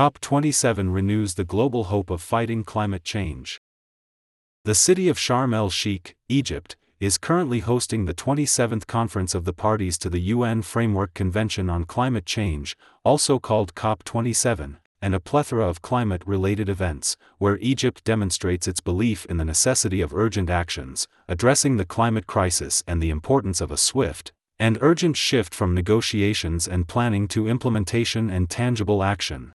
COP27 renews the global hope of fighting climate change. The city of Sharm el Sheikh, Egypt, is currently hosting the 27th Conference of the Parties to the UN Framework Convention on Climate Change, also called COP27, and a plethora of climate related events, where Egypt demonstrates its belief in the necessity of urgent actions, addressing the climate crisis and the importance of a swift and urgent shift from negotiations and planning to implementation and tangible action.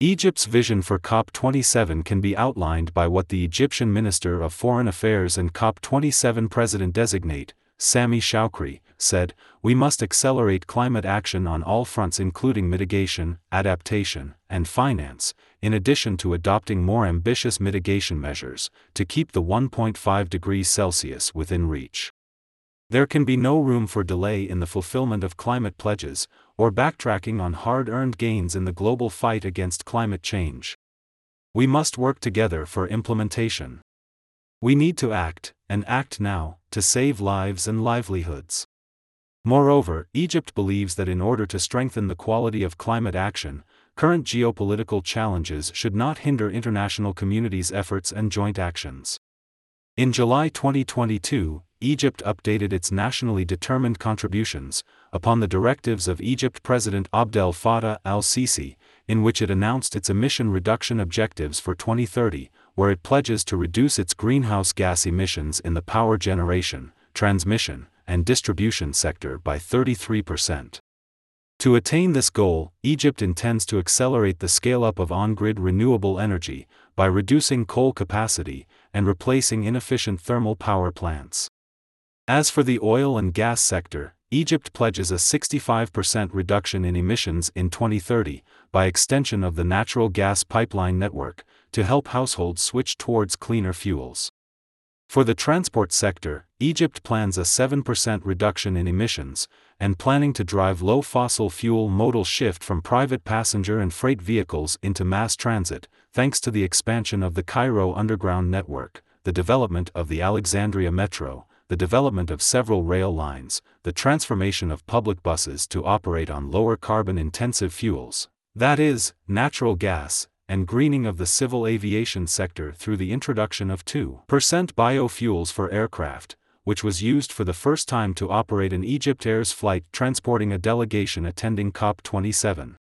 Egypt's vision for COP27 can be outlined by what the Egyptian Minister of Foreign Affairs and COP27 President designate, Sameh Shoukry, said, We must accelerate climate action on all fronts, including mitigation, adaptation, and finance, in addition to adopting more ambitious mitigation measures, to keep the 1.5 degrees Celsius within reach. There can be no room for delay in the fulfillment of climate pledges, or backtracking on hard earned gains in the global fight against climate change. We must work together for implementation. We need to act, and act now, to save lives and livelihoods. Moreover, Egypt believes that in order to strengthen the quality of climate action, current geopolitical challenges should not hinder international community's efforts and joint actions. In July 2022, Egypt updated its nationally determined contributions, upon the directives of Egypt President Abdel Fattah al Sisi, in which it announced its emission reduction objectives for 2030, where it pledges to reduce its greenhouse gas emissions in the power generation, transmission, and distribution sector by 33%. To attain this goal, Egypt intends to accelerate the scale up of on grid renewable energy by reducing coal capacity and replacing inefficient thermal power plants. As for the oil and gas sector, Egypt pledges a 65% reduction in emissions in 2030, by extension of the natural gas pipeline network, to help households switch towards cleaner fuels. For the transport sector, Egypt plans a 7% reduction in emissions, and planning to drive low fossil fuel modal shift from private passenger and freight vehicles into mass transit, thanks to the expansion of the Cairo Underground Network, the development of the Alexandria Metro, the development of several rail lines, the transformation of public buses to operate on lower carbon intensive fuels, that is, natural gas, and greening of the civil aviation sector through the introduction of 2% biofuels for aircraft, which was used for the first time to operate an Egypt Air's flight transporting a delegation attending COP27.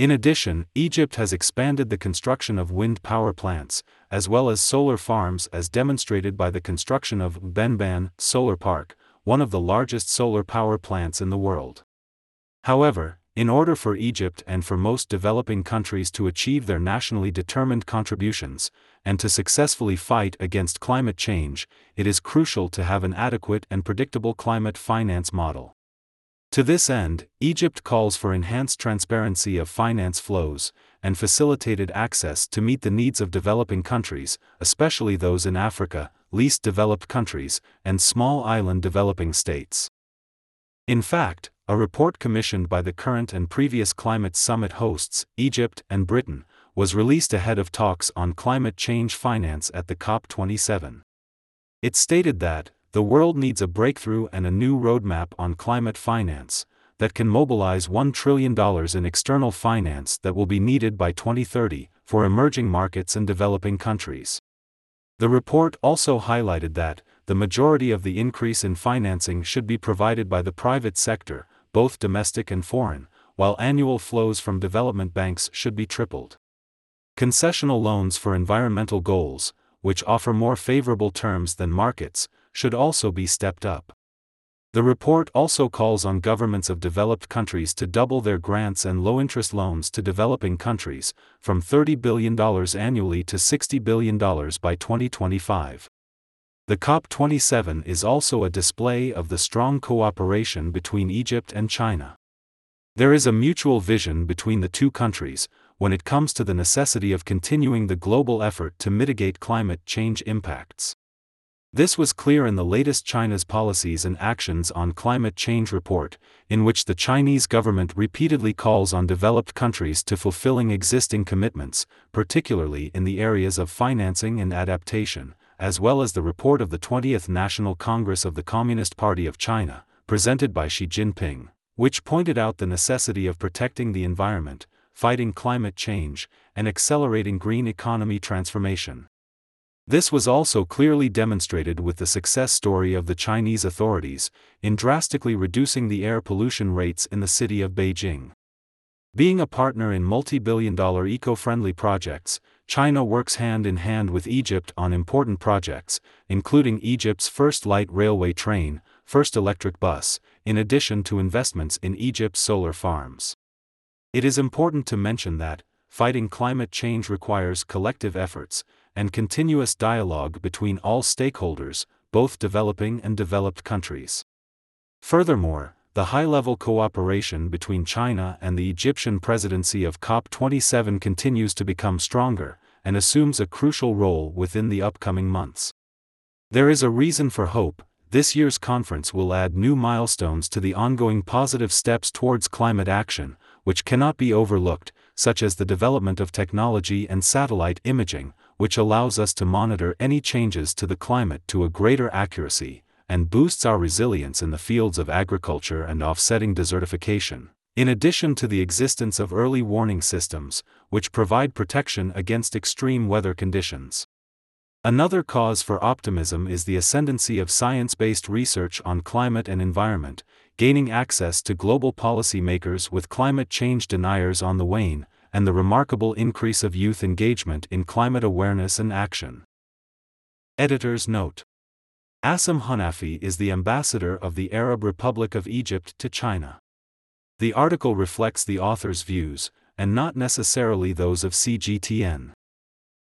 In addition, Egypt has expanded the construction of wind power plants, as well as solar farms as demonstrated by the construction of Benban Solar Park, one of the largest solar power plants in the world. However, in order for Egypt and for most developing countries to achieve their nationally determined contributions, and to successfully fight against climate change, it is crucial to have an adequate and predictable climate finance model. To this end, Egypt calls for enhanced transparency of finance flows, and facilitated access to meet the needs of developing countries, especially those in Africa, least developed countries, and small island developing states. In fact, a report commissioned by the current and previous climate summit hosts, Egypt and Britain, was released ahead of talks on climate change finance at the COP27. It stated that, the world needs a breakthrough and a new roadmap on climate finance that can mobilize $1 trillion in external finance that will be needed by 2030 for emerging markets and developing countries. The report also highlighted that the majority of the increase in financing should be provided by the private sector, both domestic and foreign, while annual flows from development banks should be tripled. Concessional loans for environmental goals, which offer more favorable terms than markets, should also be stepped up. The report also calls on governments of developed countries to double their grants and low interest loans to developing countries, from $30 billion annually to $60 billion by 2025. The COP27 is also a display of the strong cooperation between Egypt and China. There is a mutual vision between the two countries when it comes to the necessity of continuing the global effort to mitigate climate change impacts. This was clear in the latest China's Policies and Actions on Climate Change report, in which the Chinese government repeatedly calls on developed countries to fulfilling existing commitments, particularly in the areas of financing and adaptation, as well as the report of the 20th National Congress of the Communist Party of China, presented by Xi Jinping, which pointed out the necessity of protecting the environment, fighting climate change, and accelerating green economy transformation. This was also clearly demonstrated with the success story of the Chinese authorities in drastically reducing the air pollution rates in the city of Beijing. Being a partner in multi billion dollar eco friendly projects, China works hand in hand with Egypt on important projects, including Egypt's first light railway train, first electric bus, in addition to investments in Egypt's solar farms. It is important to mention that, fighting climate change requires collective efforts and continuous dialogue between all stakeholders, both developing and developed countries. Furthermore, the high level cooperation between China and the Egyptian presidency of COP27 continues to become stronger and assumes a crucial role within the upcoming months. There is a reason for hope. This year's conference will add new milestones to the ongoing positive steps towards climate action, which cannot be overlooked, such as the development of technology and satellite imaging, which allows us to monitor any changes to the climate to a greater accuracy, and boosts our resilience in the fields of agriculture and offsetting desertification, in addition to the existence of early warning systems, which provide protection against extreme weather conditions. Another cause for optimism is the ascendancy of science based research on climate and environment, gaining access to global policymakers with climate change deniers on the wane, and the remarkable increase of youth engagement in climate awareness and action. Editor's Note Assem Hanafi is the ambassador of the Arab Republic of Egypt to China. The article reflects the author's views, and not necessarily those of CGTN.